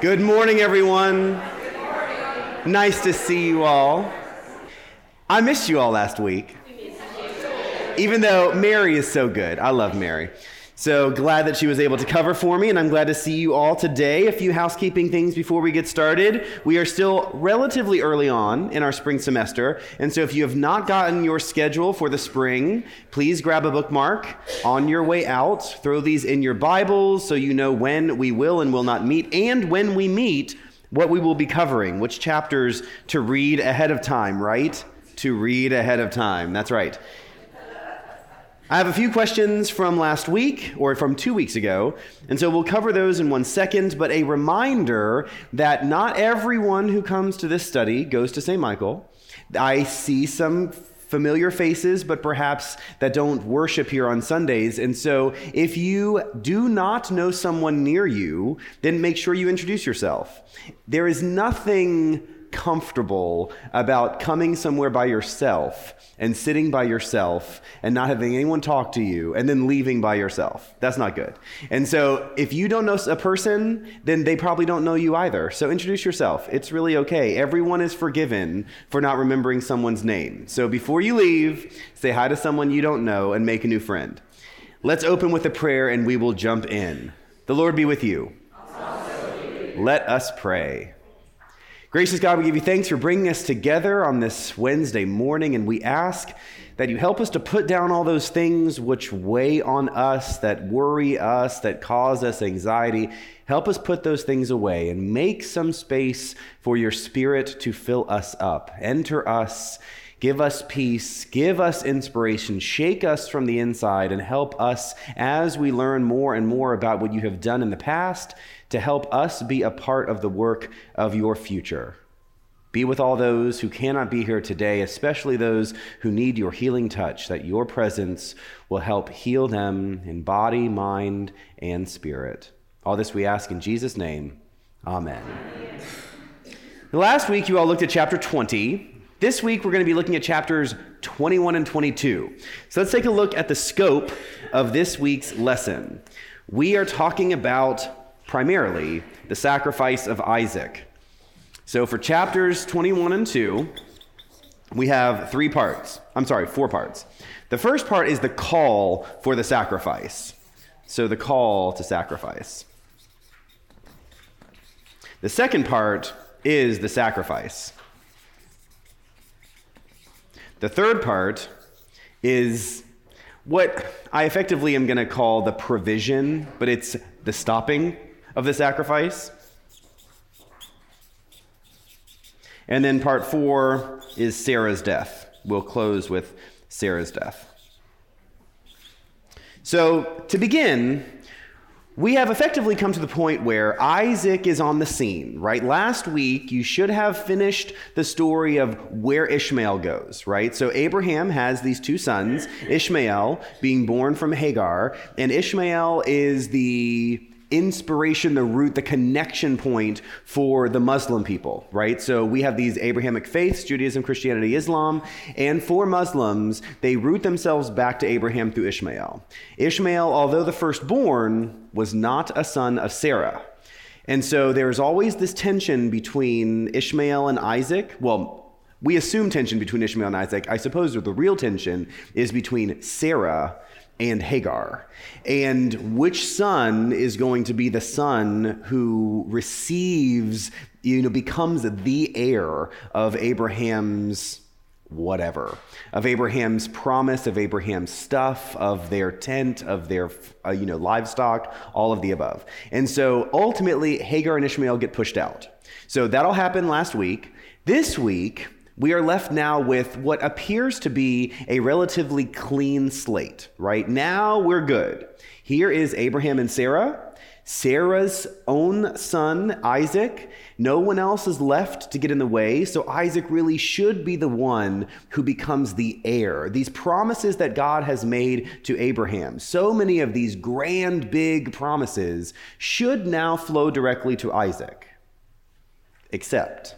Good morning, everyone. Nice to see you all. I missed you all last week. Even though Mary is so good. I love Mary. So glad that she was able to cover for me, and I'm glad to see you all today. A few housekeeping things before we get started. We are still relatively early on in our spring semester, and so if you have not gotten your schedule for the spring, please grab a bookmark on your way out. Throw these in your Bibles so you know when we will and will not meet, and when we meet, what we will be covering, which chapters to read ahead of time, right? To read ahead of time. That's right. I have a few questions from last week or from two weeks ago, and so we'll cover those in one second. But a reminder that not everyone who comes to this study goes to St. Michael. I see some familiar faces, but perhaps that don't worship here on Sundays. And so if you do not know someone near you, then make sure you introduce yourself. There is nothing comfortable about coming somewhere by yourself and sitting by yourself and not having anyone talk to you and then leaving by yourself. That's not good. And so if you don't know a person, then they probably don't know you either. So introduce yourself. It's really okay. Everyone is forgiven for not remembering someone's name. So before you leave, say hi to someone you don't know and make a new friend. Let's open with a prayer and we will jump in. The Lord be with you. Let us pray. Gracious God, we give you thanks for bringing us together on this Wednesday morning, and we ask that you help us to put down all those things which weigh on us, that worry us, that cause us anxiety. Help us put those things away and make some space for your Spirit to fill us up. Enter us. Give us peace, give us inspiration, shake us from the inside, and help us as we learn more and more about what you have done in the past to help us be a part of the work of your future. Be with all those who cannot be here today, especially those who need your healing touch, that your presence will help heal them in body, mind, and spirit. All this we ask in Jesus' name. Amen. Amen. Last week, you all looked at chapter 20. This week, we're going to be looking at chapters 21 and 22. So let's take a look at the scope of this week's lesson. We are talking about primarily the sacrifice of Isaac. So for chapters 21 and 2, we have three parts. I'm sorry, four parts. The first part is the call for the sacrifice. So the call to sacrifice. The second part is the sacrifice. The third part is what I effectively am going to call the provision, but it's the stopping of the sacrifice. And then part four is Sarah's death. We'll close with Sarah's death. So, to begin, we have effectively come to the point where Isaac is on the scene, right? Last week, you should have finished the story of where Ishmael goes, right? So Abraham has these two sons, Ishmael being born from Hagar, and Ishmael is the inspiration, the root, the connection point for the Muslim people, right? So we have these Abrahamic faiths, Judaism, Christianity, Islam, and for Muslims, they root themselves back to Abraham through Ishmael. Ishmael, although the firstborn, was not a son of Sarah. And so there's always this tension between Ishmael and Isaac. Well, we assume tension between Ishmael and Isaac. I suppose the real tension is between Sarah and Hagar. And which son is going to be the son who receives, you know, becomes the heir of Abraham's whatever, of Abraham's promise, of Abraham's stuff, of their tent, of their, uh, you know, livestock, all of the above. And so ultimately, Hagar and Ishmael get pushed out. So that'll happen last week. This week, we are left now with what appears to be a relatively clean slate, right? Now we're good. Here is Abraham and Sarah, Sarah's own son, Isaac. No one else is left to get in the way, so Isaac really should be the one who becomes the heir. These promises that God has made to Abraham, so many of these grand, big promises, should now flow directly to Isaac. Except,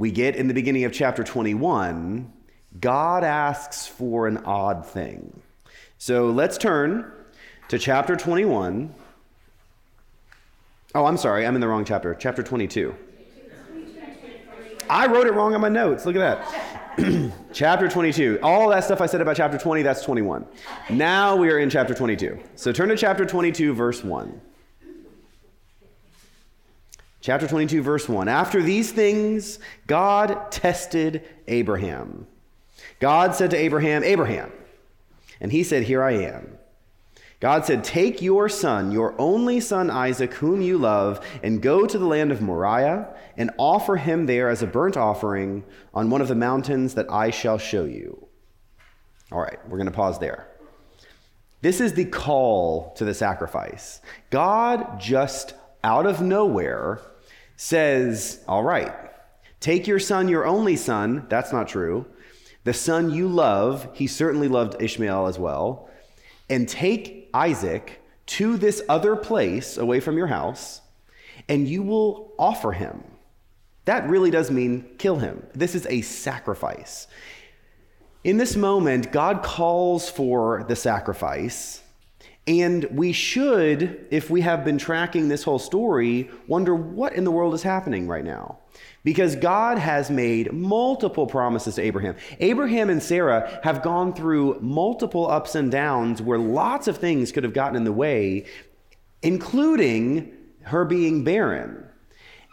we get in the beginning of chapter 21, God asks for an odd thing. So let's turn to chapter 21. Oh, I'm sorry. I'm in the wrong chapter. Chapter 22. I wrote it wrong on my notes. Look at that. chapter 22. All that stuff I said about chapter 20, that's 21. Now we are in chapter 22. So turn to chapter 22, verse 1. Chapter 22, verse 1. After these things, God tested Abraham. God said to Abraham, Abraham. And he said, Here I am. God said, Take your son, your only son Isaac, whom you love, and go to the land of Moriah and offer him there as a burnt offering on one of the mountains that I shall show you. All right, we're going to pause there. This is the call to the sacrifice. God just out of nowhere says, All right, take your son, your only son. That's not true. The son you love, he certainly loved Ishmael as well. And take Isaac to this other place away from your house, and you will offer him. That really does mean kill him. This is a sacrifice. In this moment, God calls for the sacrifice. And we should, if we have been tracking this whole story, wonder what in the world is happening right now. Because God has made multiple promises to Abraham. Abraham and Sarah have gone through multiple ups and downs where lots of things could have gotten in the way, including her being barren.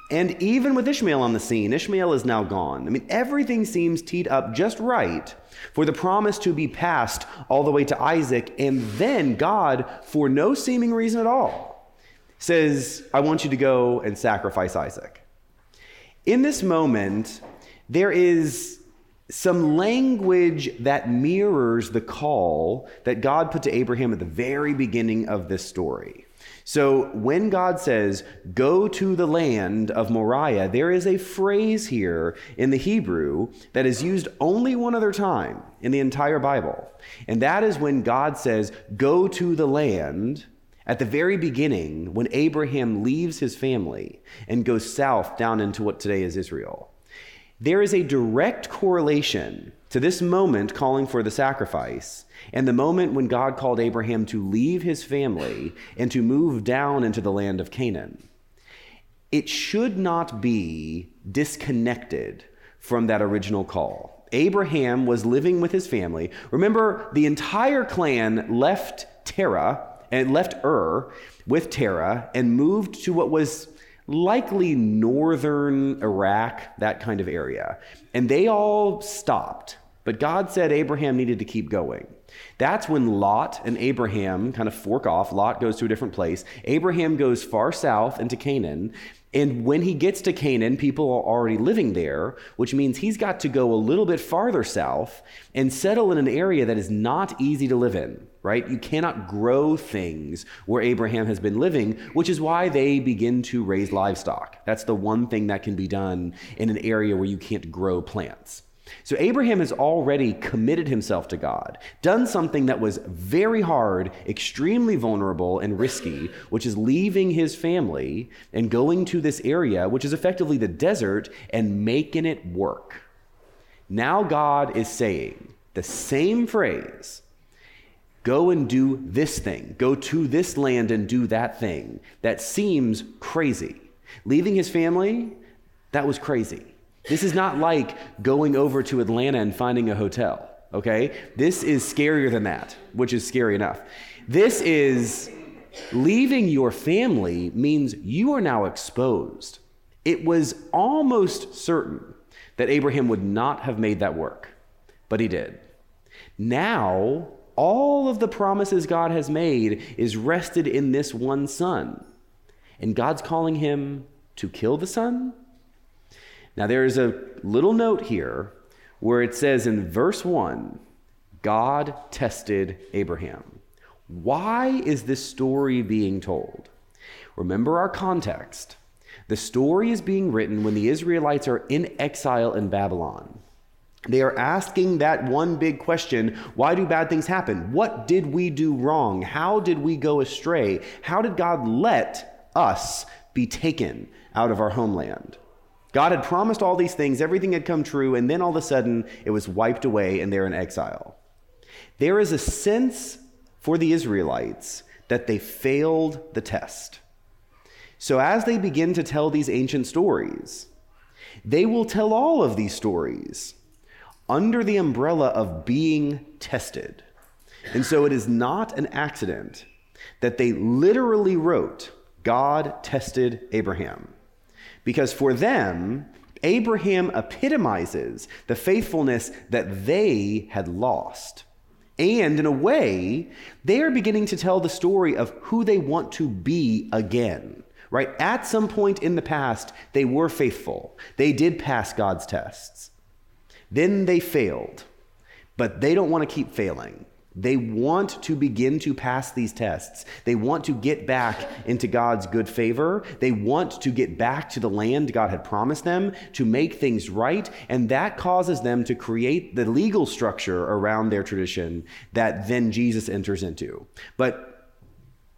And even with Ishmael on the scene, Ishmael is now gone. I mean, everything seems teed up just right for the promise to be passed all the way to Isaac. And then God, for no seeming reason at all, says, I want you to go and sacrifice Isaac. In this moment, there is some language that mirrors the call that God put to Abraham at the very beginning of this story. So when God says, go to the land of Moriah, there is a phrase here in the Hebrew that is used only one other time in the entire Bible. And that is when God says, go to the land at the very beginning when Abraham leaves his family and goes south down into what today is Israel. There is a direct correlation to this moment calling for the sacrifice and the moment when God called Abraham to leave his family and to move down into the land of Canaan. It should not be disconnected from that original call. Abraham was living with his family. Remember, the entire clan left Terah and left Ur with Terah and moved to what was likely northern Iraq, that kind of area. And they all stopped. But God said Abraham needed to keep going. That's when Lot and Abraham kind of fork off. Lot goes to a different place. Abraham goes far south into Canaan. And when he gets to Canaan, people are already living there, which means he's got to go a little bit farther south and settle in an area that is not easy to live in, right? You cannot grow things where Abraham has been living, which is why they begin to raise livestock. That's the one thing that can be done in an area where you can't grow plants. So Abraham has already committed himself to God, done something that was very hard, extremely vulnerable, and risky, which is leaving his family and going to this area, which is effectively the desert, and making it work. Now God is saying the same phrase go and do this thing, go to this land and do that thing. That seems crazy. Leaving his family, that was crazy. This is not like going over to Atlanta and finding a hotel, okay? This is scarier than that, which is scary enough. This is leaving your family means you are now exposed. It was almost certain that Abraham would not have made that work, but he did. Now, all of the promises God has made is rested in this one son. And God's calling him to kill the son now, there is a little note here where it says in verse 1 God tested Abraham. Why is this story being told? Remember our context. The story is being written when the Israelites are in exile in Babylon. They are asking that one big question why do bad things happen? What did we do wrong? How did we go astray? How did God let us be taken out of our homeland? God had promised all these things, everything had come true, and then all of a sudden it was wiped away and they're in exile. There is a sense for the Israelites that they failed the test. So, as they begin to tell these ancient stories, they will tell all of these stories under the umbrella of being tested. And so, it is not an accident that they literally wrote, God tested Abraham. Because for them, Abraham epitomizes the faithfulness that they had lost. And in a way, they are beginning to tell the story of who they want to be again. Right? At some point in the past, they were faithful. They did pass God's tests. Then they failed. But they don't want to keep failing. They want to begin to pass these tests. They want to get back into God's good favor. They want to get back to the land God had promised them to make things right. And that causes them to create the legal structure around their tradition that then Jesus enters into. But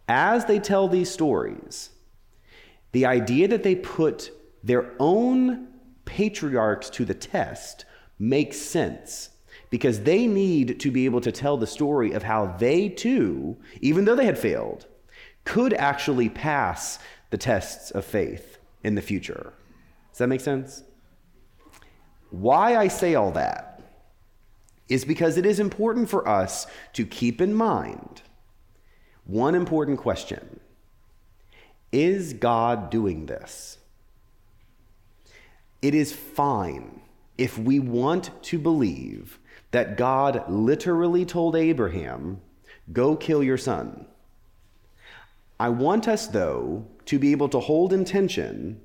as they tell these stories, the idea that they put their own patriarchs to the test makes sense because they need to be able to tell the story of how they too, even though they had failed, could actually pass the tests of faith in the future. Does that make sense? Why I say all that is because it is important for us to keep in mind one important question Is God doing this? It is fine if we want to believe that God literally told Abraham, Go kill your son. I want us, though, to be able to hold in tension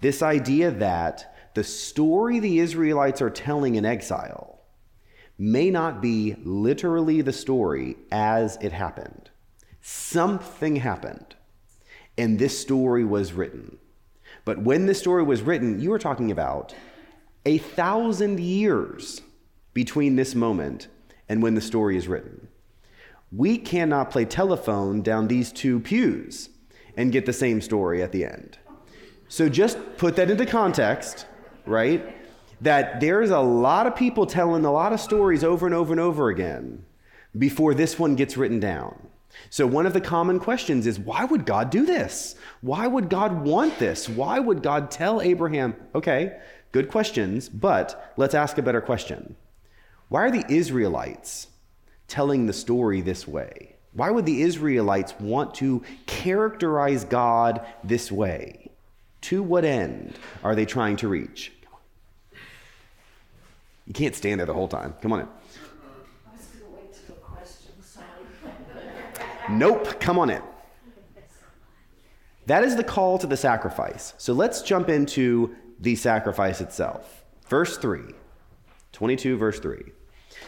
this idea that the story the Israelites are telling in exile may not be literally the story as it happened. Something happened, and this story was written. But when this story was written, you were talking about a thousand years between this moment and when the story is written. We cannot play telephone down these two pews and get the same story at the end. So just put that into context, right? That there's a lot of people telling a lot of stories over and over and over again before this one gets written down. So, one of the common questions is why would God do this? Why would God want this? Why would God tell Abraham, okay, good questions, but let's ask a better question. Why are the Israelites telling the story this way? Why would the Israelites want to characterize God this way? To what end are they trying to reach? You can't stand there the whole time. Come on in. nope, come on in. That is the call to the sacrifice. So let's jump into the sacrifice itself. Verse 3, 22, verse 3.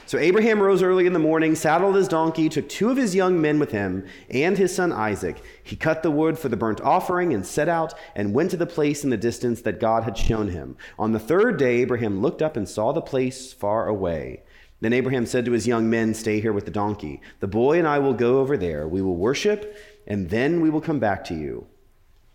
So Abraham rose early in the morning, saddled his donkey, took two of his young men with him, and his son Isaac. He cut the wood for the burnt offering and set out and went to the place in the distance that God had shown him. On the third day, Abraham looked up and saw the place far away. Then Abraham said to his young men, Stay here with the donkey. The boy and I will go over there. We will worship, and then we will come back to you.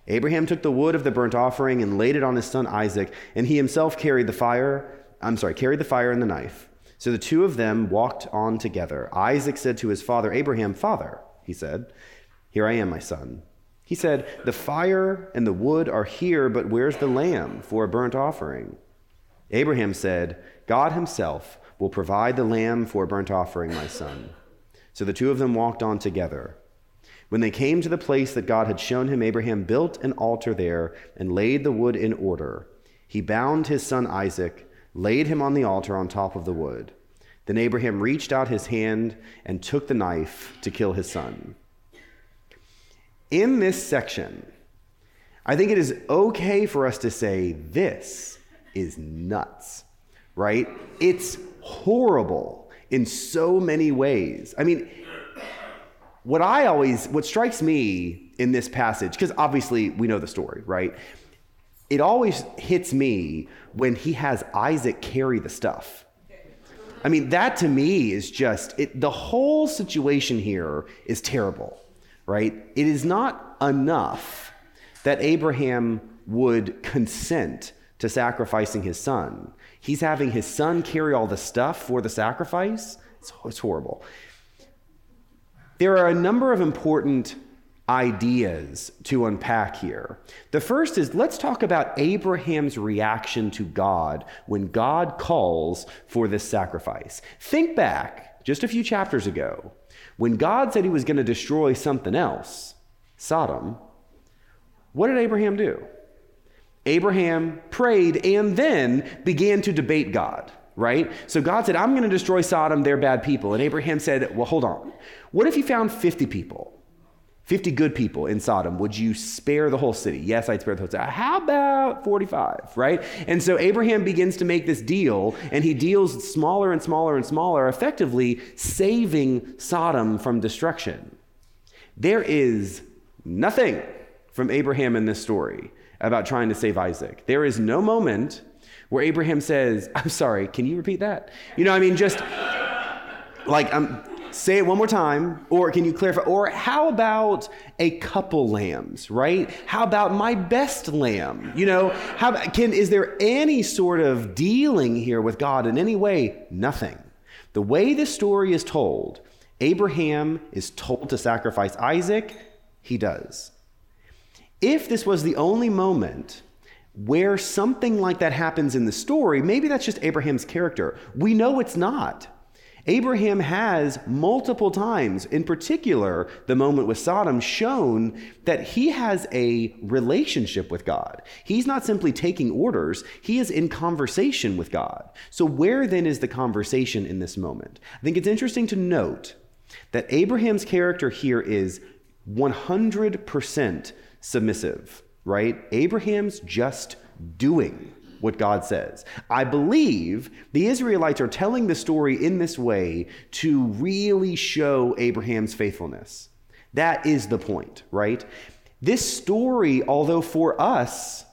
Abraham took the wood of the burnt offering and laid it on his son Isaac, and he himself carried the fire. I'm sorry, carried the fire and the knife. So the two of them walked on together. Isaac said to his father Abraham, Father, he said, Here I am, my son. He said, The fire and the wood are here, but where's the lamb for a burnt offering? Abraham said, God himself will provide the lamb for a burnt offering, my son. So the two of them walked on together. When they came to the place that God had shown him, Abraham built an altar there and laid the wood in order. He bound his son Isaac laid him on the altar on top of the wood. Then Abraham reached out his hand and took the knife to kill his son. In this section, I think it is okay for us to say this is nuts, right? It's horrible in so many ways. I mean, what I always, what strikes me in this passage, because obviously we know the story, right? It always hits me when he has Isaac carry the stuff. I mean, that to me is just it, the whole situation here is terrible, right? It is not enough that Abraham would consent to sacrificing his son. He's having his son carry all the stuff for the sacrifice. It's, it's horrible. There are a number of important ideas to unpack here. The first is let's talk about Abraham's reaction to God when God calls for this sacrifice. Think back just a few chapters ago when God said he was going to destroy something else, Sodom. What did Abraham do? Abraham prayed and then began to debate God right? So God said, I'm going to destroy Sodom, they're bad people. And Abraham said, Well, hold on. What if you found 50 people? 50 good people in Sodom, would you spare the whole city? Yes, I'd spare the whole city. How about 45, right? And so Abraham begins to make this deal, and he deals smaller and smaller and smaller, effectively saving Sodom from destruction. There is nothing from Abraham in this story about trying to save Isaac. There is no moment where Abraham says, I'm sorry, can you repeat that? You know, I mean, just like, I'm, Say it one more time. Or can you clarify? Or how about a couple lambs, right? How about my best lamb? You know, how can is there any sort of dealing here with God in any way? Nothing. The way this story is told, Abraham is told to sacrifice Isaac, he does. If this was the only moment where something like that happens in the story, maybe that's just Abraham's character. We know it's not. Abraham has multiple times, in particular, the moment with Sodom, shown that he has a relationship with God. He's not simply taking orders, he is in conversation with God. So, where then is the conversation in this moment? I think it's interesting to note that Abraham's character here is 100% submissive, right? Abraham's just doing what God says. I believe the Israelites are telling the story in this way to really show Abraham's faithfulness. That is the point, right? This story, although for us,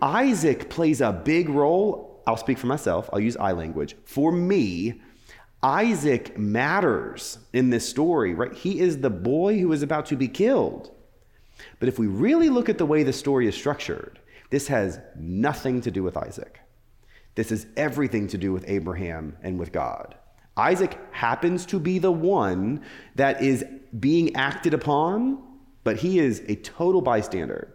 Isaac plays a big role. I'll speak for myself, I'll use I language. For me, Isaac matters in this story, right? He is the boy who is about to be killed. But if we really look at the way the story is structured, this has nothing to do with Isaac. This is everything to do with Abraham and with God. Isaac happens to be the one that is being acted upon, but he is a total bystander.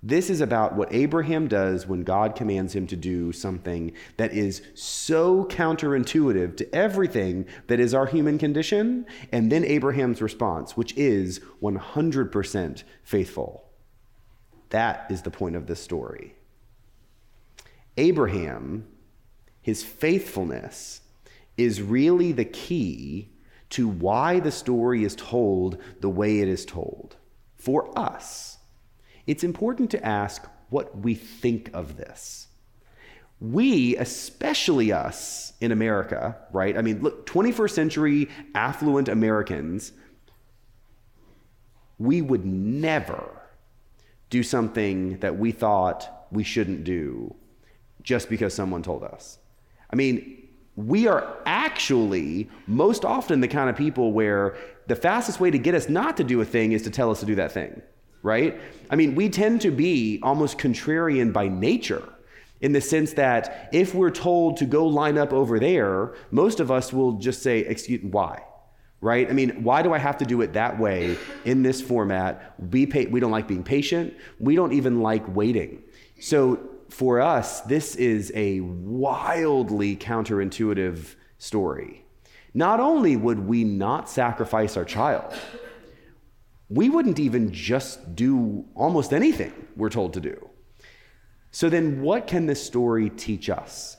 This is about what Abraham does when God commands him to do something that is so counterintuitive to everything that is our human condition, and then Abraham's response, which is 100% faithful. That is the point of this story. Abraham, his faithfulness, is really the key to why the story is told the way it is told. For us, it's important to ask what we think of this. We, especially us in America, right? I mean, look, 21st century affluent Americans, we would never do something that we thought we shouldn't do just because someone told us. I mean, we are actually most often the kind of people where the fastest way to get us not to do a thing is to tell us to do that thing, right? I mean, we tend to be almost contrarian by nature in the sense that if we're told to go line up over there, most of us will just say, Excuse me, why? Right? I mean, why do I have to do it that way in this format? We, pay, we don't like being patient. We don't even like waiting. So for us, this is a wildly counterintuitive story. Not only would we not sacrifice our child, we wouldn't even just do almost anything we're told to do. So then, what can this story teach us?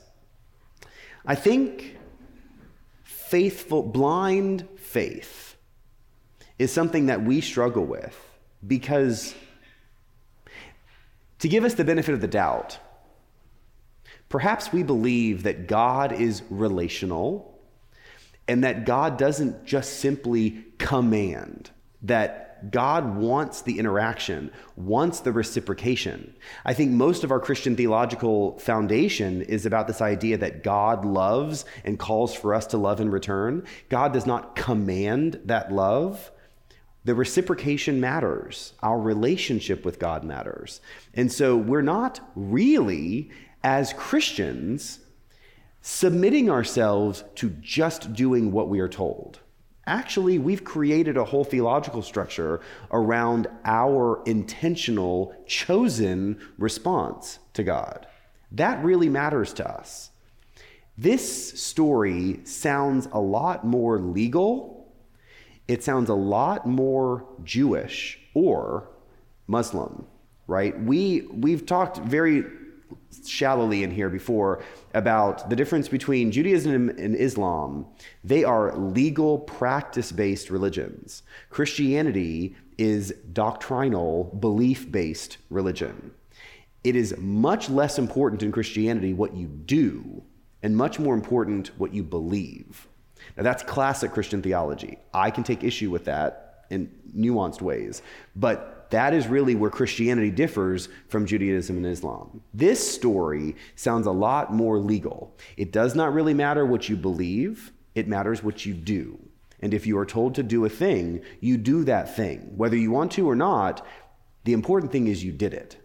I think faithful, blind faith is something that we struggle with because, to give us the benefit of the doubt, perhaps we believe that God is relational and that God doesn't just simply command, that God wants the interaction, wants the reciprocation. I think most of our Christian theological foundation is about this idea that God loves and calls for us to love in return. God does not command that love. The reciprocation matters. Our relationship with God matters. And so we're not really, as Christians, submitting ourselves to just doing what we are told. Actually, we've created a whole theological structure around our intentional, chosen response to God. That really matters to us. This story sounds a lot more legal, it sounds a lot more Jewish or Muslim, right? We, we've talked very shallowly in here before about the difference between Judaism and Islam. They are legal, practice based religions. Christianity is doctrinal, belief based religion. It is much less important in Christianity what you do, and much more important what you believe. Now, that's classic Christian theology. I can take issue with that in nuanced ways, but that is really where Christianity differs from Judaism and Islam. This story sounds a lot more legal. It does not really matter what you believe, it matters what you do. And if you are told to do a thing, you do that thing. Whether you want to or not, the important thing is you did it.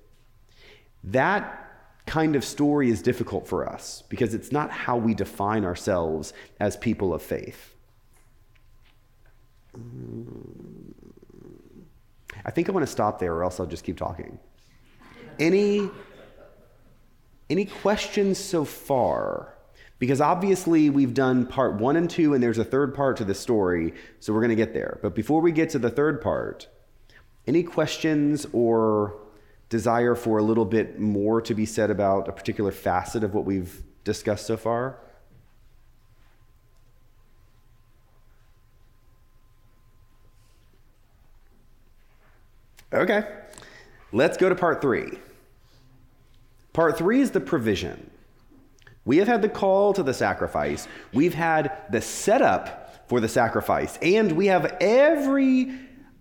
That kind of story is difficult for us because it's not how we define ourselves as people of faith. I think I want to stop there or else I'll just keep talking. Any any questions so far? Because obviously we've done part 1 and 2 and there's a third part to the story, so we're going to get there. But before we get to the third part, any questions or desire for a little bit more to be said about a particular facet of what we've discussed so far? Okay, let's go to part three. Part three is the provision. We have had the call to the sacrifice, we've had the setup for the sacrifice, and we have every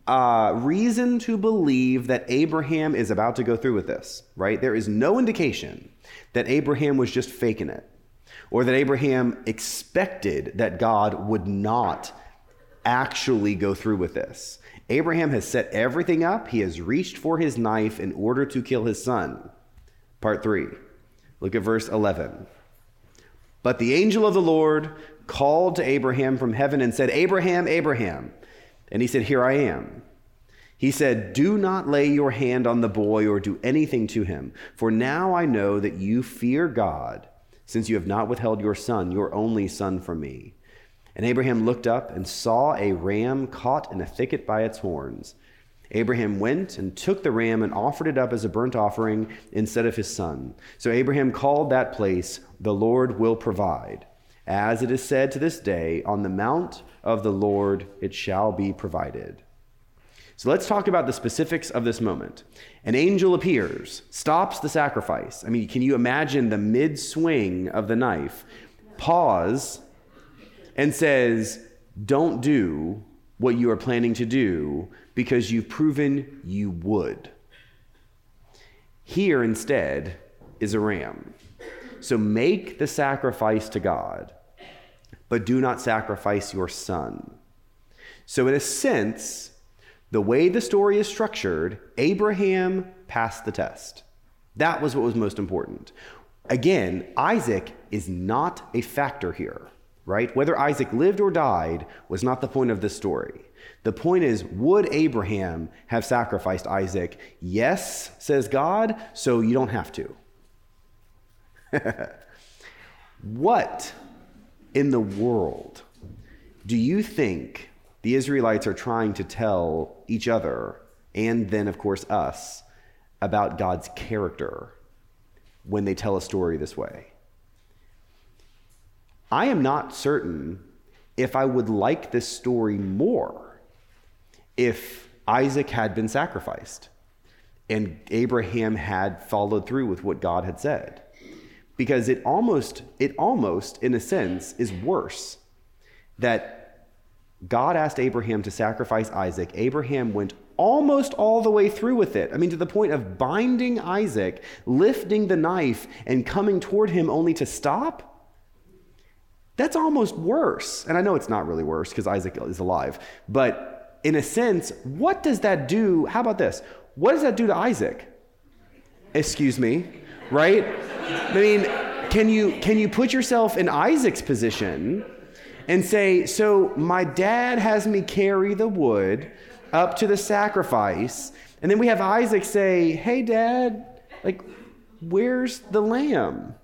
uh, reason to believe that Abraham is about to go through with this, right? There is no indication that Abraham was just faking it or that Abraham expected that God would not actually go through with this. Abraham has set everything up. He has reached for his knife in order to kill his son. Part 3. Look at verse 11. But the angel of the Lord called to Abraham from heaven and said, Abraham, Abraham. And he said, Here I am. He said, Do not lay your hand on the boy or do anything to him, for now I know that you fear God, since you have not withheld your son, your only son, from me. And Abraham looked up and saw a ram caught in a thicket by its horns. Abraham went and took the ram and offered it up as a burnt offering instead of his son. So Abraham called that place, The Lord will provide. As it is said to this day, On the mount of the Lord it shall be provided. So let's talk about the specifics of this moment. An angel appears, stops the sacrifice. I mean, can you imagine the mid swing of the knife? Pause and says, Don't do what you are planning to do because you've proven you would. Here instead is a ram. So make the sacrifice to God, but do not sacrifice your son. So, in a sense, the way the story is structured, Abraham passed the test. That was what was most important. Again, Isaac is not a factor here right? Whether Isaac lived or died was not the point of this story. The point is, would Abraham have sacrificed Isaac? Yes, says God, so you don't have to. what in the world do you think the Israelites are trying to tell each other, and then, of course, us, about God's character when they tell a story this way? I am not certain if I would like this story more if Isaac had been sacrificed and Abraham had followed through with what God had said. Because it almost, it almost, in a sense, is worse that God asked Abraham to sacrifice Isaac. Abraham went almost all the way through with it. I mean, to the point of binding Isaac, lifting the knife, and coming toward him only to stop. That's almost worse. And I know it's not really worse because Isaac is alive. But in a sense, what does that do? How about this? What does that do to Isaac? Excuse me, right? I mean, can you can you put yourself in Isaac's position and say, So my dad has me carry the wood up to the sacrifice. And then we have Isaac say, Hey, dad, like, where's the lamb?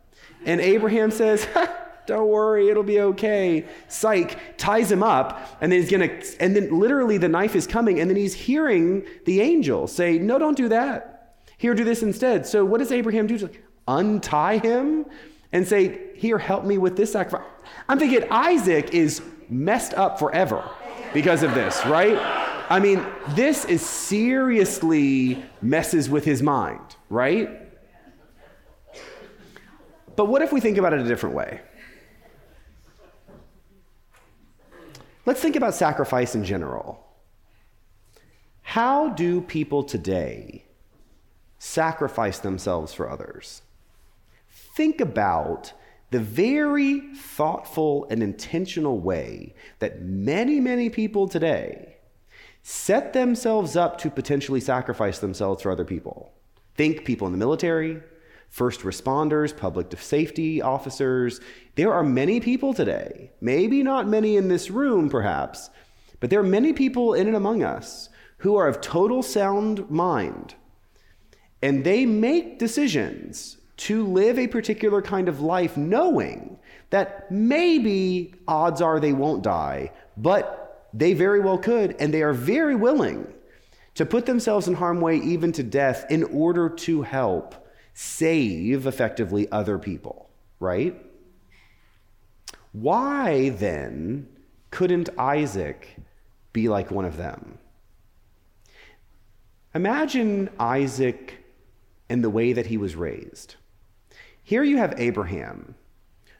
And Abraham says, Don't worry, it'll be okay. Psych ties him up, and then he's gonna, and then literally the knife is coming, and then he's hearing the angel say, No, don't do that. Here, do this instead. So, what does Abraham do? Like, untie him and say, Here, help me with this sacrifice. I'm thinking Isaac is messed up forever because of this, right? I mean, this is seriously messes with his mind, right? But what if we think about it a different way? Let's think about sacrifice in general. How do people today sacrifice themselves for others? Think about the very thoughtful and intentional way that many, many people today set themselves up to potentially sacrifice themselves for other people. Think people in the military, first responders, public safety officers. There are many people today, maybe not many in this room perhaps, but there are many people in and among us who are of total sound mind. And they make decisions to live a particular kind of life knowing that maybe odds are they won't die, but they very well could, and they are very willing to put themselves in harm's way even to death in order to help save effectively other people, right? Why then couldn't Isaac be like one of them? Imagine Isaac and the way that he was raised. Here you have Abraham,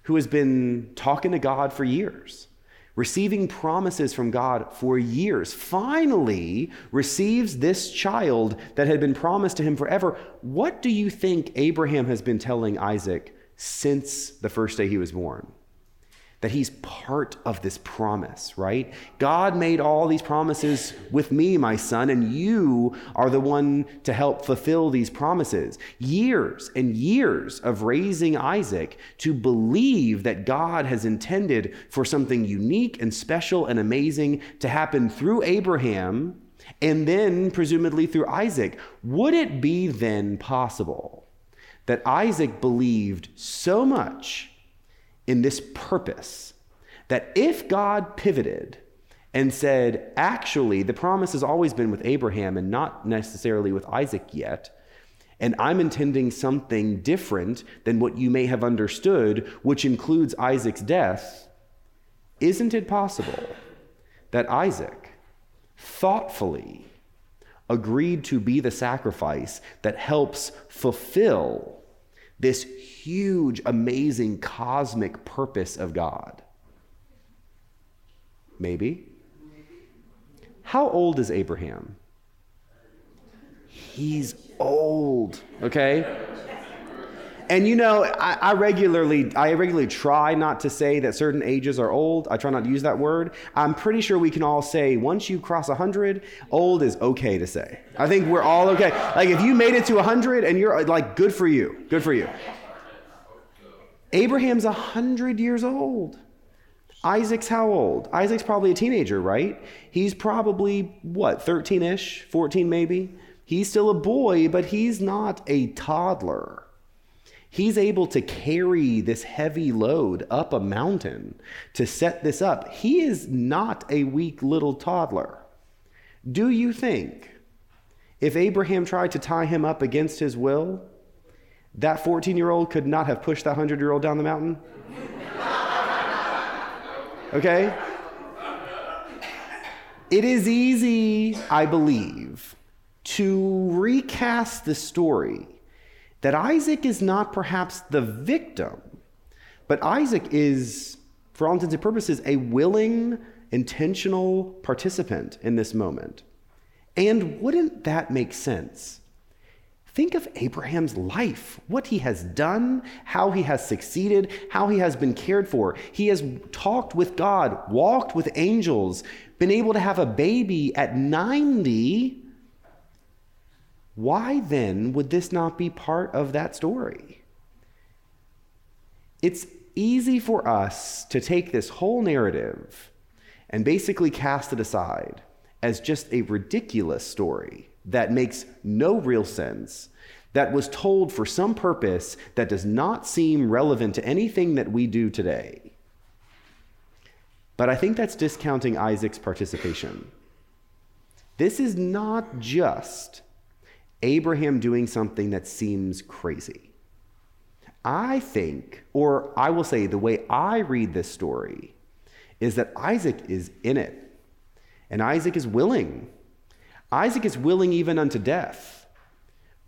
who has been talking to God for years, receiving promises from God for years, finally receives this child that had been promised to him forever. What do you think Abraham has been telling Isaac since the first day he was born? That he's part of this promise, right? God made all these promises with me, my son, and you are the one to help fulfill these promises. Years and years of raising Isaac to believe that God has intended for something unique and special and amazing to happen through Abraham and then presumably through Isaac. Would it be then possible that Isaac believed so much? In this purpose that if God pivoted and said, actually, the promise has always been with Abraham and not necessarily with Isaac yet, and I'm intending something different than what you may have understood, which includes Isaac's death, isn't it possible that Isaac thoughtfully agreed to be the sacrifice that helps fulfill this huge, amazing, cosmic purpose of God? Maybe. How old is Abraham? He's old, okay? And you know, I, I, regularly, I regularly try not to say that certain ages are old. I try not to use that word. I'm pretty sure we can all say once you cross 100, old is okay to say. I think we're all okay. Like if you made it to 100 and you're like, good for you, good for you. Abraham's 100 years old. Isaac's how old? Isaac's probably a teenager, right? He's probably, what, 13 ish, 14 maybe? He's still a boy, but he's not a toddler. He's able to carry this heavy load up a mountain to set this up. He is not a weak little toddler. Do you think if Abraham tried to tie him up against his will, that 14 year old could not have pushed that 100 year old down the mountain? Okay? It is easy, I believe, to recast the story that Isaac is not perhaps the victim, but Isaac is, for all intents and purposes, a willing, intentional participant in this moment. And wouldn't that make sense? Think of Abraham's life, what he has done, how he has succeeded, how he has been cared for. He has talked with God, walked with angels, been able to have a baby at 90 why then would this not be part of that story? It's easy for us to take this whole narrative and basically cast it aside as just a ridiculous story that makes no real sense, that was told for some purpose that does not seem relevant to anything that we do today. But I think that's discounting Isaac's participation. This is not just Abraham doing something that seems crazy. I think, or I will say, the way I read this story is that Isaac is in it, and Isaac is willing. Isaac is willing even unto death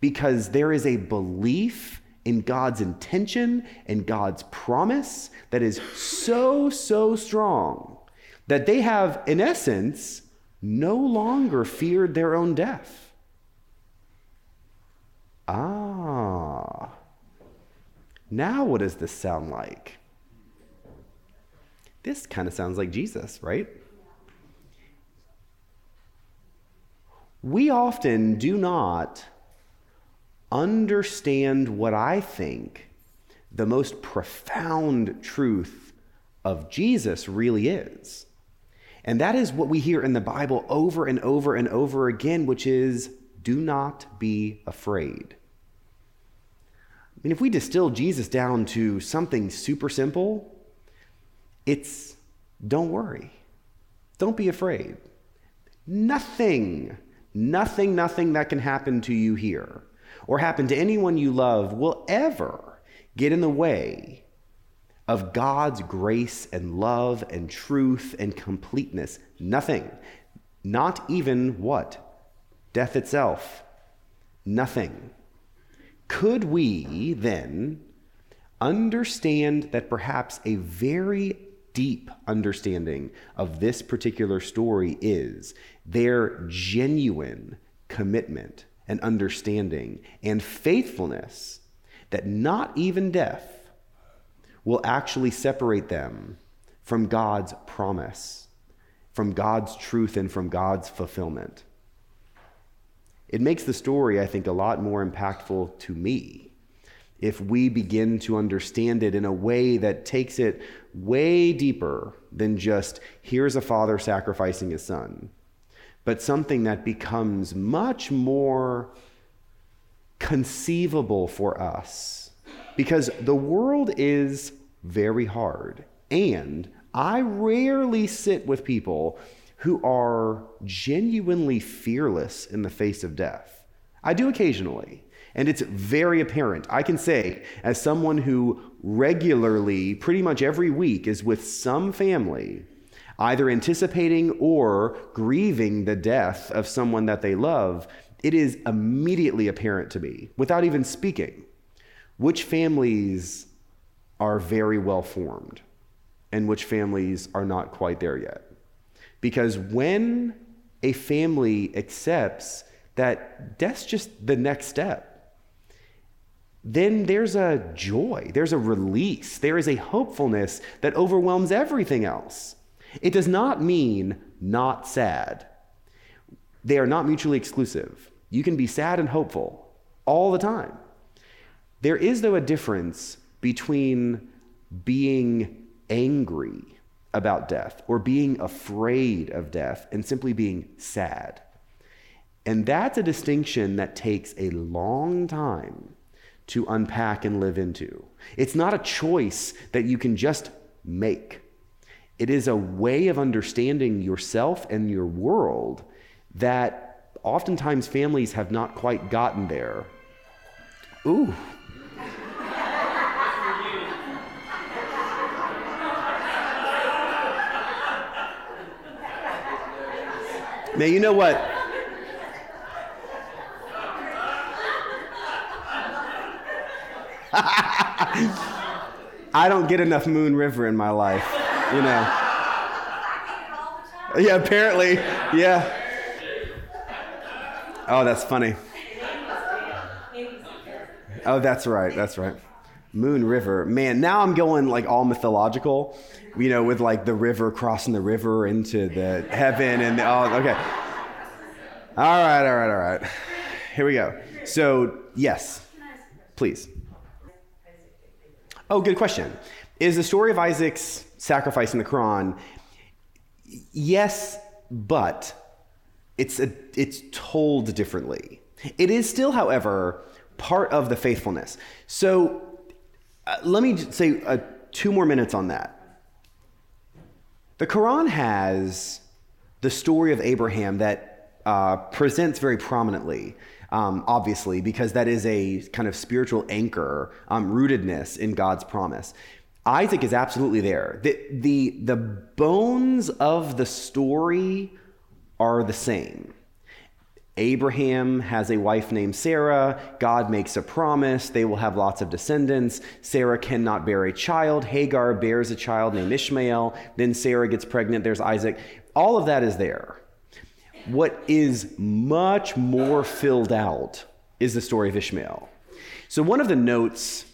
because there is a belief in God's intention and God's promise that is so, so strong that they have, in essence, no longer feared their own death. Ah, now what does this sound like? This kind of sounds like Jesus, right? We often do not understand what I think the most profound truth of Jesus really is. And that is what we hear in the Bible over and over and over again, which is do not be afraid. I mean, if we distill Jesus down to something super simple, it's don't worry, don't be afraid. Nothing, nothing, nothing that can happen to you here or happen to anyone you love will ever get in the way of God's grace and love and truth and completeness. Nothing. Not even what? Death itself. Nothing. Could we then understand that perhaps a very deep understanding of this particular story is their genuine commitment and understanding and faithfulness that not even death will actually separate them from God's promise, from God's truth, and from God's fulfillment. It makes the story, I think, a lot more impactful to me if we begin to understand it in a way that takes it way deeper than just here's a father sacrificing his son, but something that becomes much more conceivable for us. Because the world is very hard. And I rarely sit with people who are genuinely fearless in the face of death. I do occasionally, and it's very apparent. I can say, as someone who regularly, pretty much every week, is with some family, either anticipating or grieving the death of someone that they love, it is immediately apparent to me, without even speaking, which families are very well formed and which families are not quite there yet. Because when a family accepts that death's just the next step, then there's a joy, there's a release, there is a hopefulness that overwhelms everything else. It does not mean not sad. They are not mutually exclusive. You can be sad and hopeful all the time. There is, though, a difference between being angry about death or being afraid of death and simply being sad. And that's a distinction that takes a long time to unpack and live into. It's not a choice that you can just make. It is a way of understanding yourself and your world that oftentimes families have not quite gotten there. Ooh. Now, you know what? I don't get enough Moon River in my life, you know. Yeah, apparently. Yeah. Oh, that's funny. Oh, that's right. That's right. Moon River. Man, now I'm going like all mythological you know, with like the river crossing the river into the heaven and oh, okay. All right, all right, all right. Here we go. So, yes, please. Oh, good question. Is the story of Isaac's sacrifice in the Quran? Yes, but it's, a, it's told differently. It is still, however, part of the faithfulness. So uh, let me say uh, two more minutes on that. The Quran has the story of Abraham that uh, presents very prominently, um, obviously, because that is a kind of spiritual anchor, um, rootedness in God's promise. Isaac is absolutely there. The, the, the bones of the story are the same. Abraham has a wife named Sarah. God makes a promise. They will have lots of descendants. Sarah cannot bear a child. Hagar bears a child named Ishmael. Then Sarah gets pregnant. There's Isaac. All of that is there. What is much more filled out is the story of Ishmael. So, one of the notes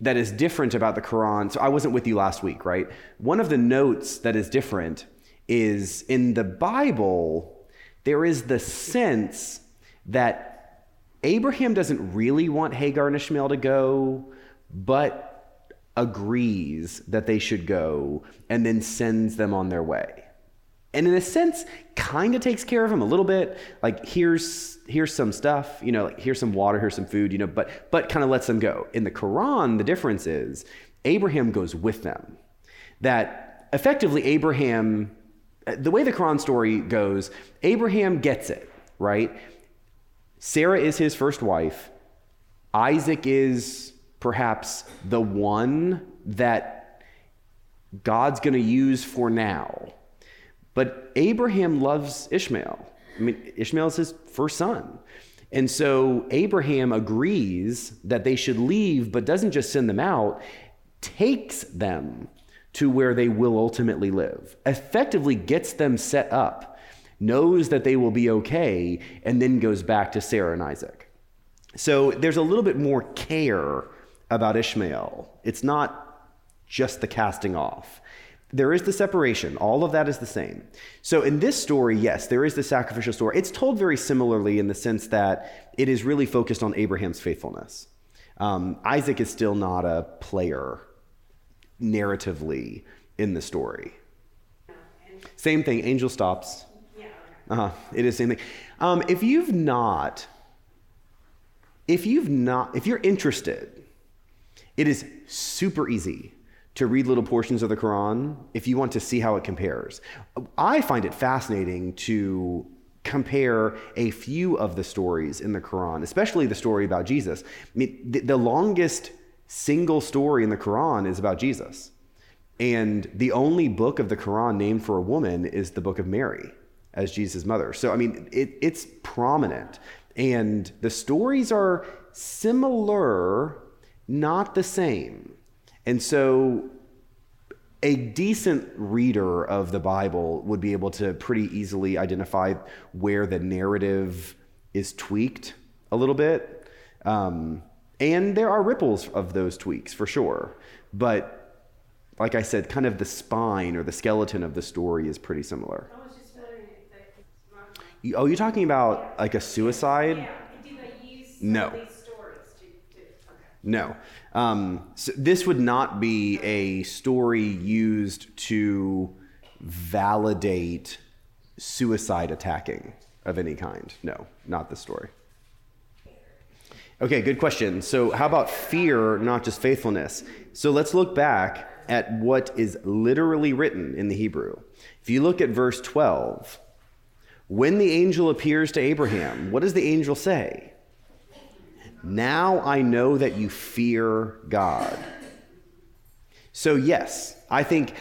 that is different about the Quran, so I wasn't with you last week, right? One of the notes that is different is in the Bible, there is the sense that Abraham doesn't really want Hagar and Ishmael to go, but agrees that they should go and then sends them on their way. And in a sense, kind of takes care of them a little bit. Like here's here's some stuff, you know, like here's some water, here's some food, you know, but but kind of lets them go. In the Quran, the difference is Abraham goes with them. That effectively Abraham the way the Quran story goes, Abraham gets it, right? Sarah is his first wife. Isaac is perhaps the one that God's going to use for now. But Abraham loves Ishmael. I mean, Ishmael is his first son. And so Abraham agrees that they should leave, but doesn't just send them out, takes them to where they will ultimately live, effectively gets them set up, knows that they will be okay, and then goes back to Sarah and Isaac. So there's a little bit more care about Ishmael. It's not just the casting off. There is the separation. All of that is the same. So in this story, yes, there is the sacrificial story. It's told very similarly in the sense that it is really focused on Abraham's faithfulness. Um, Isaac is still not a player narratively in the story. Same thing, angel stops. Uh-huh. It is same thing. Um, if you've not, if you've not, if you're interested, it is super easy to read little portions of the Quran if you want to see how it compares. I find it fascinating to compare a few of the stories in the Quran, especially the story about Jesus. I mean, the, the longest single story in the Quran is about Jesus. And the only book of the Quran named for a woman is the book of Mary as Jesus' mother. So, I mean, it, it's prominent. And the stories are similar, not the same. And so, a decent reader of the Bible would be able to pretty easily identify where the narrative is tweaked a little bit. Um, and there are ripples of those tweaks for sure. But like I said, kind of the spine or the skeleton of the story is pretty similar. You, oh, you're talking about like a suicide? Yeah. no. No. Um, so this would not be a story used to validate suicide attacking of any kind. No, not the story. Okay, good question. So, how about fear, not just faithfulness? So, let's look back at what is literally written in the Hebrew. If you look at verse 12, when the angel appears to Abraham, what does the angel say? Now I know that you fear God. So, yes, I think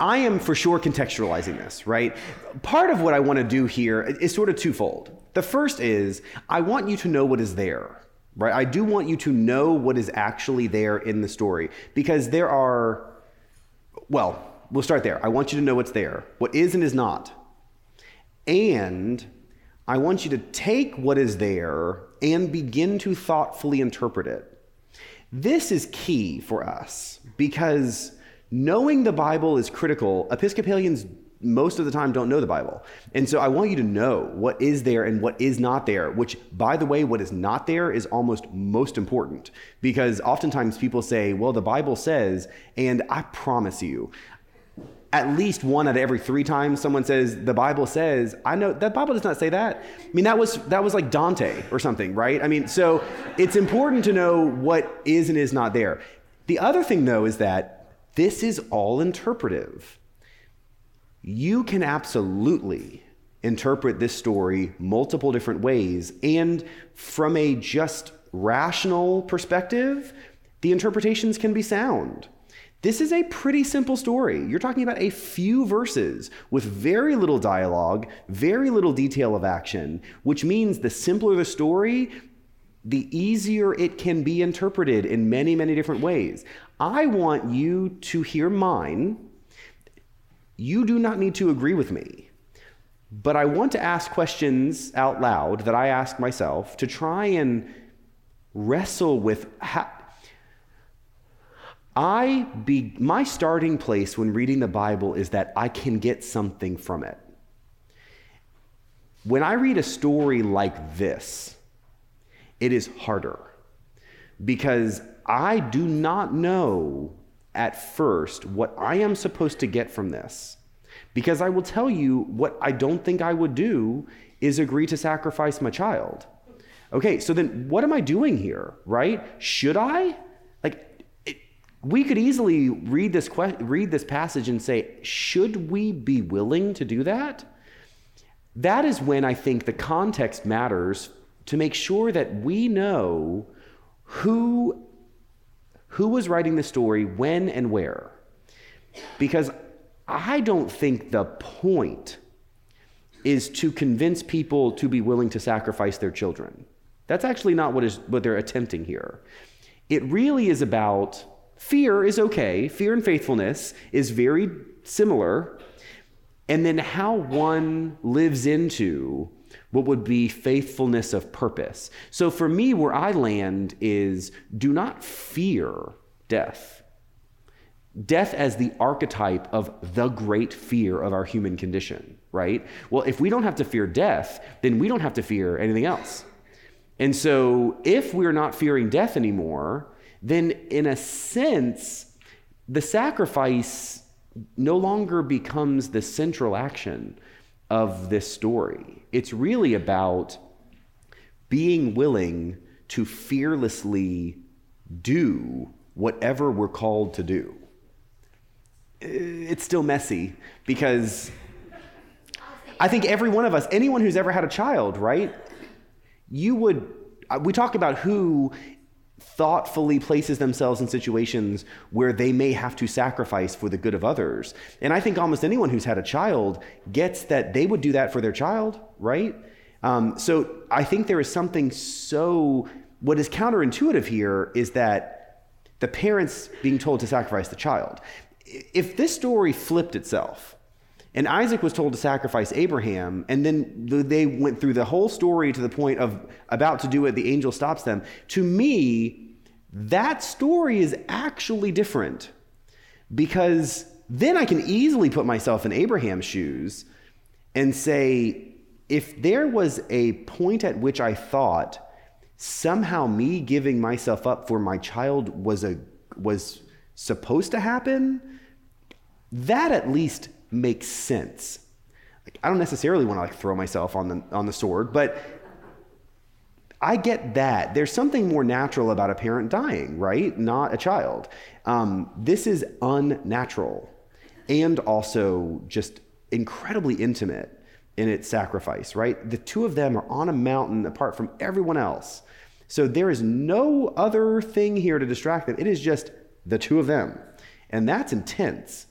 I, am for sure contextualizing this, right? Part of what I want to do here is sort of twofold. The first is I want you to know what is there right? I do want you to know what is actually there in the story because there are, well, we'll start there. I want you to know what's there, what is and is not. And I want you to take what is there and begin to thoughtfully interpret it. This is key for us because knowing the Bible is critical. Episcopalians most of the time don't know the Bible. And so I want you to know what is there and what is not there, which, by the way, what is not there is almost most important. Because oftentimes people say, well, the Bible says, and I promise you, at least one out of every three times someone says the bible says i know that bible does not say that. I mean that was that was like dante or something right? I mean so it's important to know what is and is not there. The other thing though is that this is all interpretive you can absolutely interpret this story multiple different ways and from a just rational perspective the interpretations can be sound this is a pretty simple story. You're talking about a few verses with very little dialogue, very little detail of action, which means the simpler the story, the easier it can be interpreted in many, many different ways. I want you to hear mine. You do not need to agree with me, but I want to ask questions out loud that I ask myself to try and wrestle with how, I be my starting place when reading the Bible is that I can get something from it. When I read a story like this, it is harder because I do not know at first what I am supposed to get from this. Because I will tell you what I don't think I would do is agree to sacrifice my child. Okay, so then what am I doing here, right? Should I? Like, we could easily read this, que- read this passage and say, should we be willing to do that? That is when I think the context matters to make sure that we know who, who was writing the story, when, and where. Because I don't think the point is to convince people to be willing to sacrifice their children. That's actually not what, is, what they're attempting here. It really is about Fear is okay. Fear and faithfulness is very similar. And then how one lives into what would be faithfulness of purpose. So for me, where I land is do not fear death. Death as the archetype of the great fear of our human condition, right? Well, if we don't have to fear death, then we don't have to fear anything else. And so if we're not fearing death anymore, then in a sense, the sacrifice no longer becomes the central action of this story. It's really about being willing to fearlessly do whatever we're called to do. Uh, it's still messy because I think every one of us, anyone who's ever had a child, right? You would, uh, we talk about who thoughtfully places themselves in situations where they may have to sacrifice for the good of others. And I think almost anyone who's had a child gets that they would do that for their child, right? Um, so I think there is something so, what is counterintuitive here is that the parents being told to sacrifice the child. If this story flipped itself, and Isaac was told to sacrifice Abraham, and then they went through the whole story to the point of about to do it, the angel stops them. To me, that story is actually different because then I can easily put myself in Abraham's shoes and say, if there was a point at which I thought somehow me giving myself up for my child was a was supposed to happen, that at least makes sense. Like, I don't necessarily want to like throw myself on the on the sword, but I get that. There's something more natural about a parent dying, right? Not a child. Um, this is unnatural and also just incredibly intimate in its sacrifice, right? The two of them are on a mountain apart from everyone else. So there is no other thing here to distract them. It is just the two of them. And that's intense,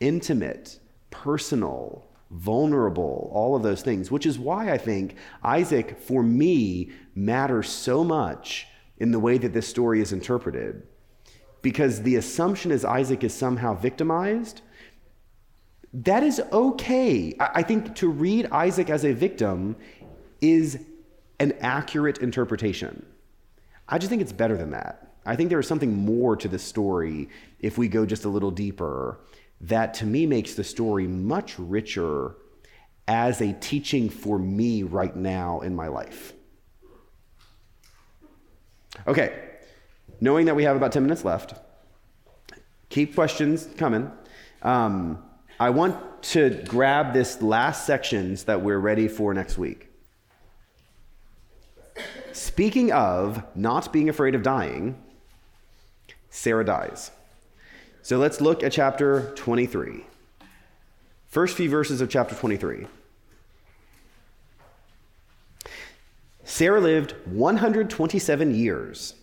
intimate, personal, vulnerable, all of those things, which is why I think Isaac, for me, matters so much in the way that this story is interpreted. Because the assumption is Isaac is somehow victimized. That is okay. I think to read Isaac as a victim is an accurate interpretation. I just think it's better than that. I think there is something more to the story if we go just a little deeper that to me makes the story much richer as a teaching for me right now in my life. Okay, knowing that we have about 10 minutes left, keep questions coming. Um, I want to grab this last sections that we're ready for next week. Speaking of not being afraid of dying, Sarah dies. So let's look at chapter 23. First few verses of chapter 23. Sarah lived 127 years.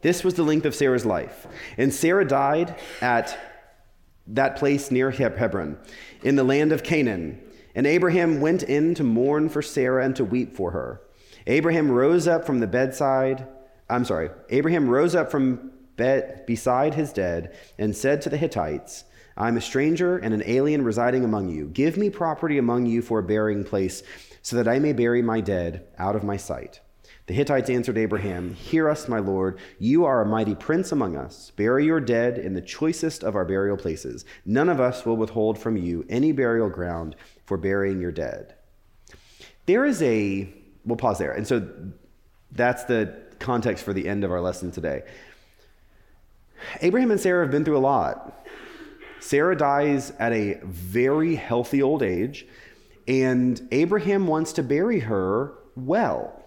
This was the length of Sarah's life. And Sarah died at that place near Hebron, in the land of Canaan. And Abraham went in to mourn for Sarah and to weep for her. Abraham rose up from the bedside. I'm sorry. Abraham rose up from beside his dead and said to the Hittites, I'm a stranger and an alien residing among you. Give me property among you for a burying place, so that I may bury my dead out of my sight. The Hittites answered Abraham, Hear us, my lord. You are a mighty prince among us. Bury your dead in the choicest of our burial places. None of us will withhold from you any burial ground for burying your dead. There is a, we'll pause there. And so that's the context for the end of our lesson today. Abraham and Sarah have been through a lot. Sarah dies at a very healthy old age, and Abraham wants to bury her well.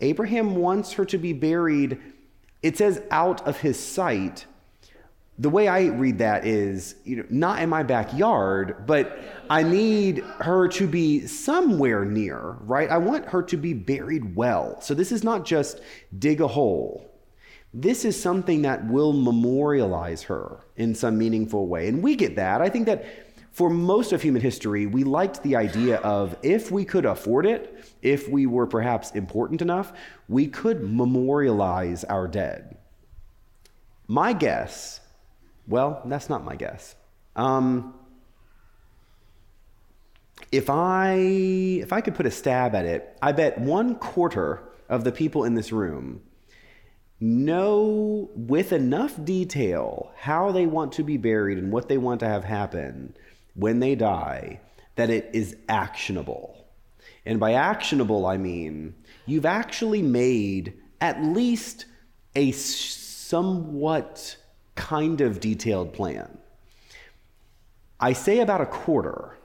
Abraham wants her to be buried, it says out of his sight. The way I read that is, you know, not in my backyard, but I need her to be somewhere near, right? I want her to be buried well. So this is not just dig a hole. This is something that will memorialize her in some meaningful way. And we get that. I think that for most of human history, we liked the idea of if we could afford it, if we were perhaps important enough, we could memorialize our dead. My guess, well, that's not my guess. Um, if I if I could put a stab at it, I bet one quarter of the people in this room know with enough detail how they want to be buried and what they want to have happen when they die that it is actionable. And by actionable, I mean you've actually made at least a somewhat kind of detailed plan. I say about a quarter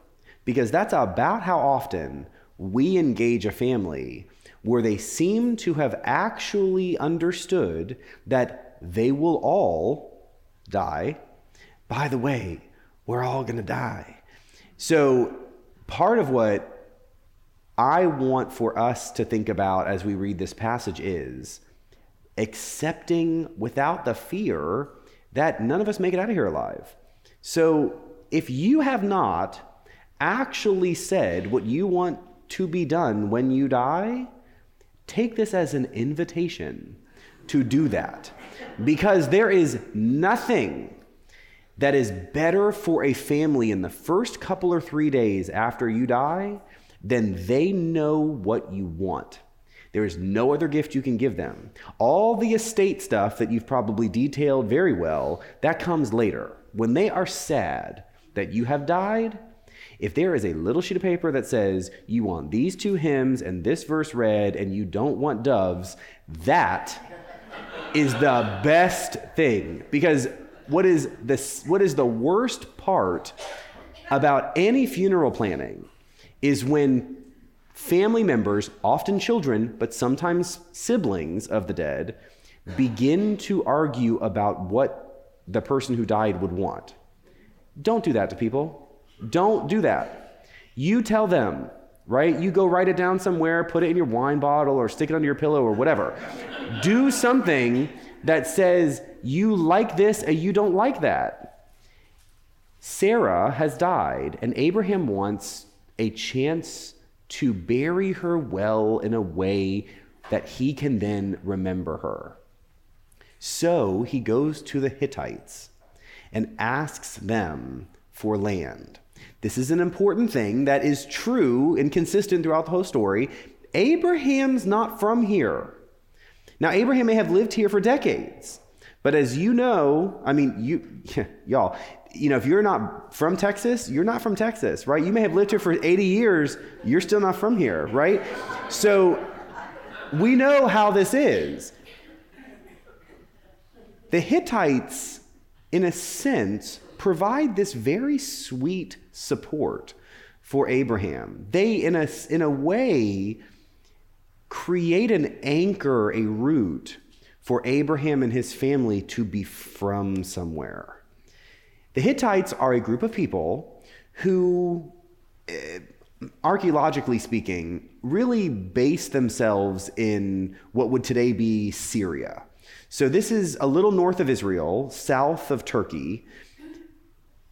because that's about how often we engage a family where they seem to have actually understood that they will all die. By the way, we're all going to die. So, part of what I want for us to think about as we read this passage is accepting without the fear that none of us make it out of here alive. So, if you have not actually said what you want to be done when you die, take this as an invitation to do that. Because there is nothing that is better for a family in the first couple or three days after you die than they know what you want. There is no other gift you can give them. All the estate stuff that you've probably detailed very well, that comes later. When they are sad that you have died, if there is a little sheet of paper that says you want these two hymns and this verse read and you don't want doves, that is the best thing because what is this what is the worst part about any funeral planning is when family members, often children, but sometimes siblings of the dead, begin to argue about what the person who died would want. Don't do that to people. Don't do that. You tell them, right? You go write it down somewhere, put it in your wine bottle or stick it under your pillow or whatever. do something that says you like this and you don't like that. Sarah has died, and Abraham wants a chance to bury her well in a way that he can then remember her. So he goes to the Hittites and asks them for land. This is an important thing that is true and consistent throughout the whole story. Abraham's not from here. Now, Abraham may have lived here for decades, but as you know, I mean, you, y'all, you know, if you're not from Texas, you're not from Texas, right? You may have lived here for 80 years, you're still not from here, right? So we know how this is. The Hittites, in a sense, provide this very sweet support for Abraham. They, in a, in a way, create an anchor, a root for Abraham and his family to be from somewhere. The Hittites are a group of people who, eh, archaeologically speaking, really base themselves in what would today be Syria. So, this is a little north of Israel, south of Turkey.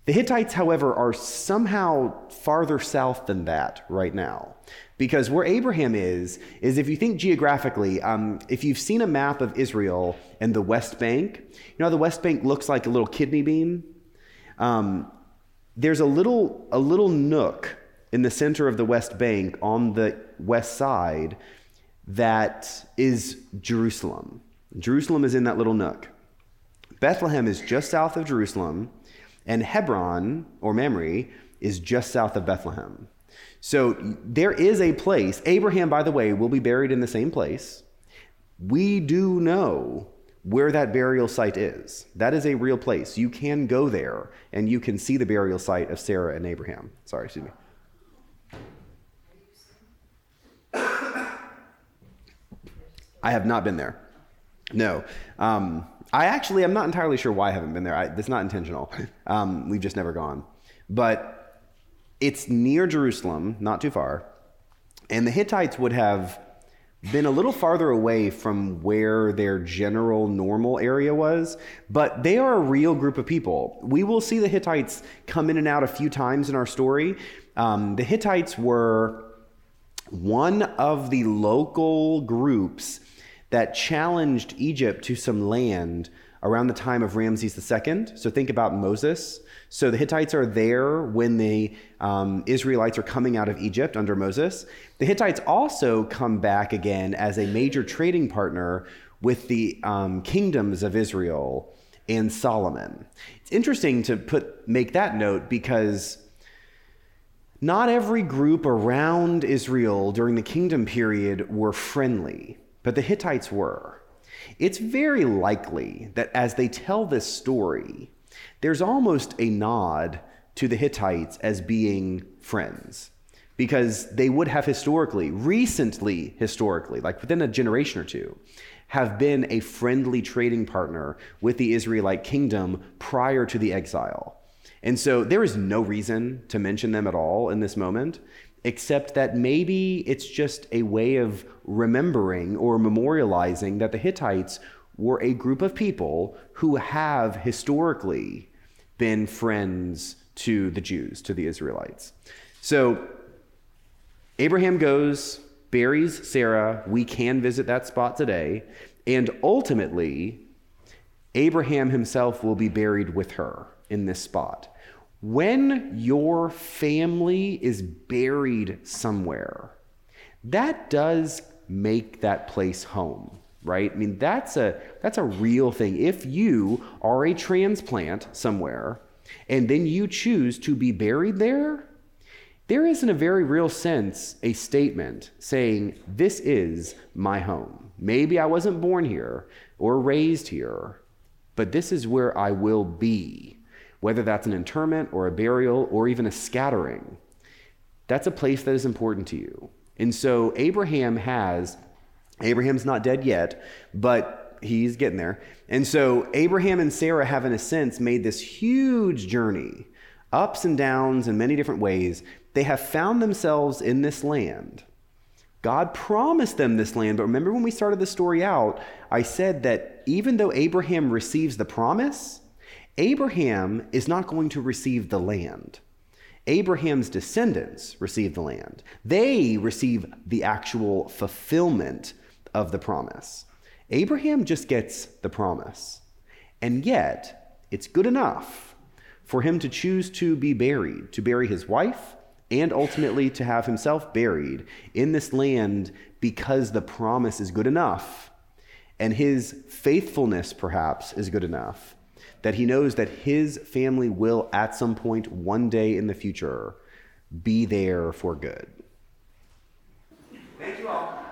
The Hittites, however, are somehow farther south than that right now. Because where Abraham is, is if you think geographically, um, if you've seen a map of Israel and the West Bank, you know the West Bank looks like a little kidney bean? Um, there's a little, a little nook in the center of the West Bank on the west side that is Jerusalem. Jerusalem is in that little nook. Bethlehem is just south of Jerusalem, and Hebron, or Mamre, is just south of Bethlehem. So there is a place. Abraham, by the way, will be buried in the same place. We do know where that burial site is. That is a real place. You can go there and you can see the burial site of Sarah and Abraham. Sorry, excuse me. I have not been there. No. Um, I actually, I'm not entirely sure why I haven't been there. I, it's not intentional. Um, we've just never gone. But it's near Jerusalem, not too far. And the Hittites would have been a little farther away from where their general normal area was, but they are a real group of people. We will see the Hittites come in and out a few times in our story. Um, the Hittites were one of the local groups that challenged Egypt to some land around the time of Ramses II. So think about Moses. So the Hittites are there when the um, Israelites are coming out of Egypt under Moses. The Hittites also come back again as a major trading partner with the um, kingdoms of Israel and Solomon. It's interesting to put make that note because not every group around Israel during the kingdom period were friendly, but the Hittites were. It's very likely that as they tell this story, there's almost a nod to the Hittites as being friends because they would have historically, recently, historically, like within a generation or two, have been a friendly trading partner with the Israelite kingdom prior to the exile. And so there is no reason to mention them at all in this moment, except that maybe it's just a way of remembering or memorializing that the Hittites were a group of people who have historically been friends to the Jews, to the Israelites. So Abraham goes, buries Sarah. We can visit that spot today. And ultimately, Abraham himself will be buried with her in this spot. When your family is buried somewhere, that does make that place home right? I mean, that's a, that's a real thing. If you are a transplant somewhere and then you choose to be buried there, there is, in a very real sense, a statement saying, This is my home. Maybe I wasn't born here or raised here, but this is where I will be. Whether that's an interment or a burial or even a scattering, that's a place that is important to you. And so Abraham has Abraham's not dead yet, but he's getting there. And so Abraham and Sarah have, in a sense, made this huge journey, ups and downs in many different ways. They have found themselves in this land. God promised them this land, but remember when we started the story out, I said that even though Abraham receives the promise, Abraham is not going to receive the land. Abraham's descendants receive the land. They receive the actual fulfillment of the promise. Abraham just gets the promise. And yet, it's good enough for him to choose to be buried, to bury his wife, and ultimately to have himself buried in this land because the promise is good enough and his faithfulness, perhaps, is good enough that he knows that his family will, at some point, one day in the future, be there for good. Thank you all.